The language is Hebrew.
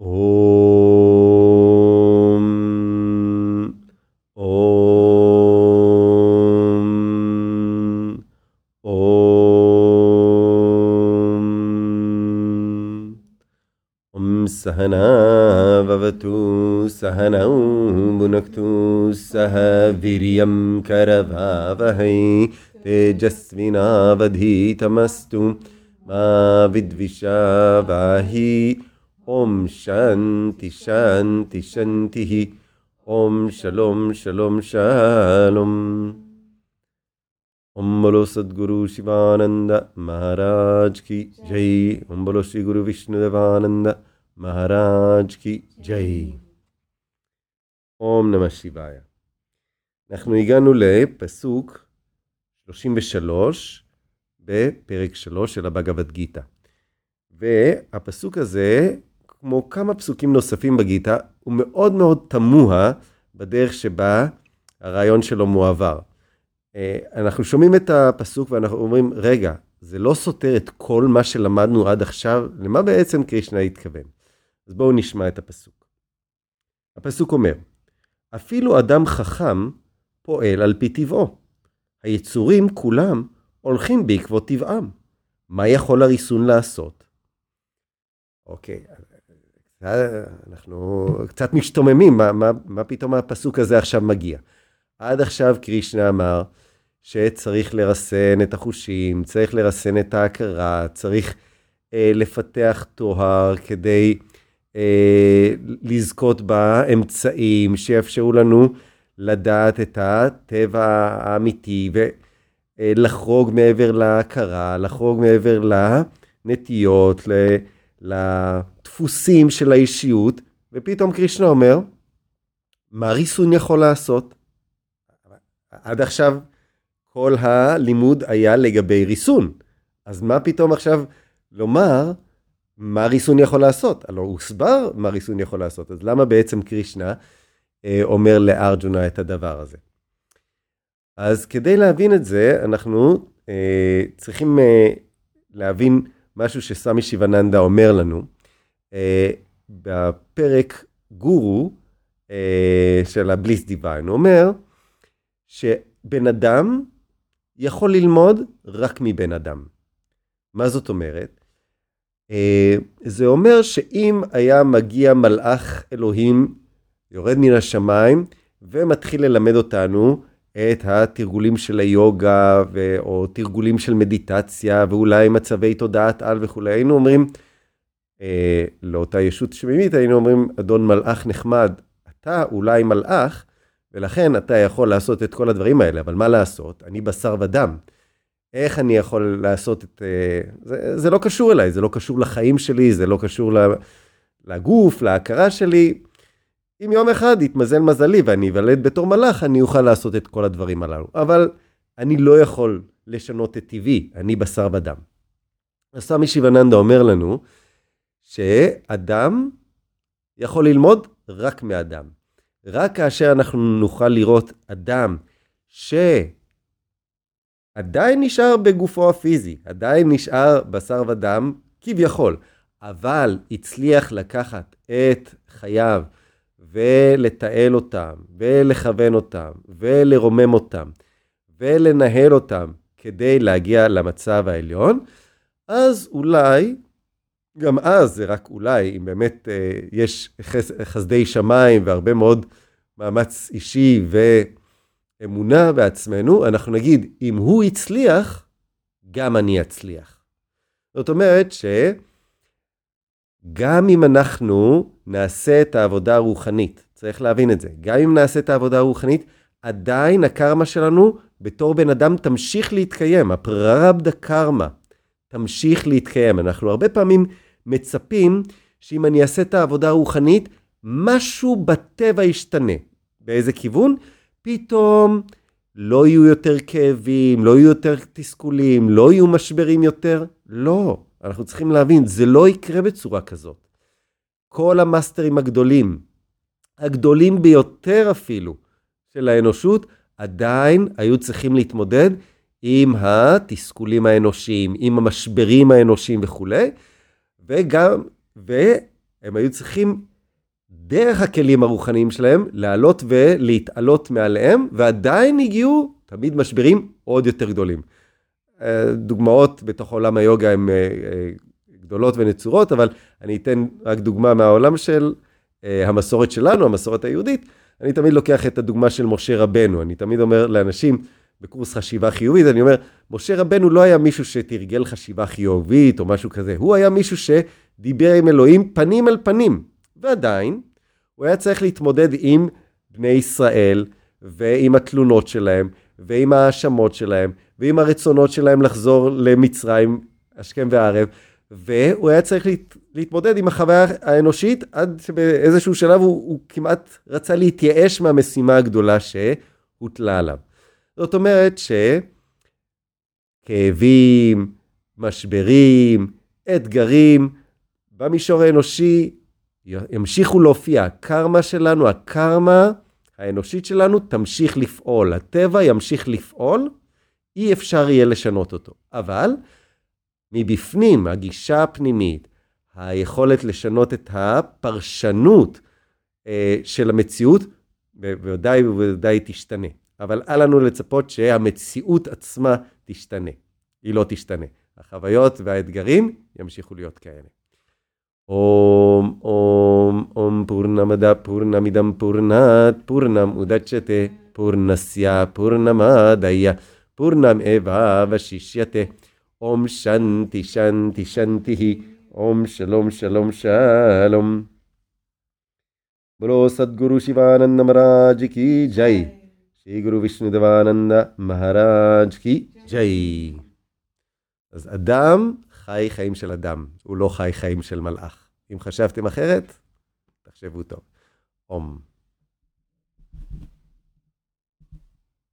ॐ ॐ ॐ। ओं सहनावतु सहनौ भुनक्तु सह वीर्यं करवावहै तेजस्विनावधीतमस्तु। मा विद्विषा वाहि Om Shanti Shanti Shantihi Om Shalom Shalom Shalom Om Bolo Sadguru Shivananda Maharaj Ki Jai Om Bolo Shri Guru Vishnu Devananda Maharaj Ki Jai Om Namah Shivaya אנחנו הגענו לפסוק 33 בפרק 3 של הבגבד גיתא. והפסוק הזה, כמו כמה פסוקים נוספים בגיתא, הוא מאוד מאוד תמוה בדרך שבה הרעיון שלו מועבר. אה, אנחנו שומעים את הפסוק ואנחנו אומרים, רגע, זה לא סותר את כל מה שלמדנו עד עכשיו, למה בעצם קרישנה התכוון? אז בואו נשמע את הפסוק. הפסוק אומר, אפילו אדם חכם פועל על פי טבעו. היצורים כולם הולכים בעקבות טבעם. מה יכול הריסון לעשות? אוקיי, אנחנו קצת משתוממים, מה, מה, מה פתאום הפסוק הזה עכשיו מגיע? עד עכשיו קרישנה אמר שצריך לרסן את החושים, צריך לרסן את ההכרה, צריך אה, לפתח טוהר כדי אה, לזכות באמצעים שיאפשרו לנו לדעת את הטבע האמיתי ולחרוג מעבר להכרה, לחרוג מעבר לנטיות, לדפוסים של האישיות, ופתאום קרישנה אומר, מה ריסון יכול לעשות? עד עכשיו כל הלימוד היה לגבי ריסון, אז מה פתאום עכשיו לומר מה ריסון יכול לעשות? הלוא הוסבר מה ריסון יכול לעשות, אז למה בעצם קרישנה אה, אומר לארג'ונה את הדבר הזה? אז כדי להבין את זה, אנחנו אה, צריכים אה, להבין משהו שסמי שיבננדה אומר לנו. אה, בפרק גורו אה, של הבליס דיוויין, הוא אומר שבן אדם יכול ללמוד רק מבן אדם. מה זאת אומרת? אה, זה אומר שאם היה מגיע מלאך אלוהים, יורד מן השמיים, ומתחיל ללמד אותנו את התרגולים של היוגה, ו... או תרגולים של מדיטציה, ואולי מצבי תודעת על וכולי, היינו אומרים, אה, לאותה ישות שמימית, היינו אומרים, אדון מלאך נחמד, אתה אולי מלאך, ולכן אתה יכול לעשות את כל הדברים האלה, אבל מה לעשות? אני בשר ודם. איך אני יכול לעשות את... אה, זה, זה לא קשור אליי, זה לא קשור לחיים שלי, זה לא קשור לגוף, להכרה שלי. אם יום אחד יתמזל מזלי ואני אוולד בתור מלאך, אני אוכל לעשות את כל הדברים הללו. אבל אני לא יכול לשנות את טבעי, אני בשר ודם. אז סמי שיבננדה אומר לנו שאדם יכול ללמוד רק מאדם. רק כאשר אנחנו נוכל לראות אדם שעדיין נשאר בגופו הפיזי, עדיין נשאר בשר ודם, כביכול, אבל הצליח לקחת את חייו ולתעל אותם, ולכוון אותם, ולרומם אותם, ולנהל אותם כדי להגיע למצב העליון, אז אולי, גם אז זה רק אולי, אם באמת אה, יש חס, חסדי שמיים והרבה מאוד מאמץ אישי ואמונה בעצמנו, אנחנו נגיד, אם הוא הצליח, גם אני אצליח. זאת אומרת שגם אם אנחנו נעשה את העבודה הרוחנית, צריך להבין את זה, גם אם נעשה את העבודה הרוחנית, עדיין הקרמה שלנו בתור בן אדם תמשיך להתקיים, הפררבדה קרמה תמשיך להתקיים. אנחנו הרבה פעמים מצפים שאם אני אעשה את העבודה הרוחנית, משהו בטבע ישתנה. באיזה כיוון? פתאום לא יהיו יותר כאבים, לא יהיו יותר תסכולים, לא יהיו משברים יותר. לא, אנחנו צריכים להבין, זה לא יקרה בצורה כזאת. כל המאסטרים הגדולים, הגדולים ביותר אפילו, של האנושות, עדיין היו צריכים להתמודד עם התסכולים האנושיים, עם המשברים האנושיים וכולי, וגם, הם היו צריכים דרך הכלים הרוחניים שלהם לעלות ולהתעלות מעליהם, ועדיין הגיעו תמיד משברים עוד יותר גדולים. אה, דוגמאות בתוך עולם היוגה הן אה, אה, גדולות ונצורות, אבל אני אתן רק דוגמה מהעולם של המסורת שלנו, המסורת היהודית. אני תמיד לוקח את הדוגמה של משה רבנו. אני תמיד אומר לאנשים בקורס חשיבה חיובית, אני אומר, משה רבנו לא היה מישהו שתרגל חשיבה חיובית או משהו כזה, הוא היה מישהו שדיבר עם אלוהים פנים אל פנים. ועדיין, הוא היה צריך להתמודד עם בני ישראל ועם התלונות שלהם ועם ההאשמות שלהם ועם הרצונות שלהם לחזור למצרים, השכם והערב, והוא היה צריך להת, להתמודד עם החוויה האנושית עד שבאיזשהו שלב הוא, הוא כמעט רצה להתייאש מהמשימה הגדולה שהוטלה עליו. זאת אומרת שכאבים, משברים, אתגרים, במישור האנושי ימשיכו להופיע. הקרמה שלנו, הקרמה האנושית שלנו תמשיך לפעול. הטבע ימשיך לפעול, אי אפשר יהיה לשנות אותו. אבל מבפנים, הגישה הפנימית, היכולת לשנות את הפרשנות אה, של המציאות, בוודאי ובוודאי תשתנה. אבל אל לנו לצפות שהמציאות עצמה תשתנה. היא לא תשתנה. החוויות והאתגרים ימשיכו להיות כאלה. ॐ ॐ ॐ पूर्णमद पूर्णमिदं पूर्णात् पूर्णम् उदच्यते पूर्णस्य पूर्णमादय पूर्णमेवावशिष्यते ॐ शन्ति शन्ति शन्तिः ॐ शलों शलों शलों बोलो सद्गुरु शिवानंद महाराज की जय श्री गुरु विष्णुदेवानंद महाराज की जय אז אדם חי חיים של אדם, הוא לא חי חיים של מלאך. אם חשבתם אחרת, תחשבו טוב. אום.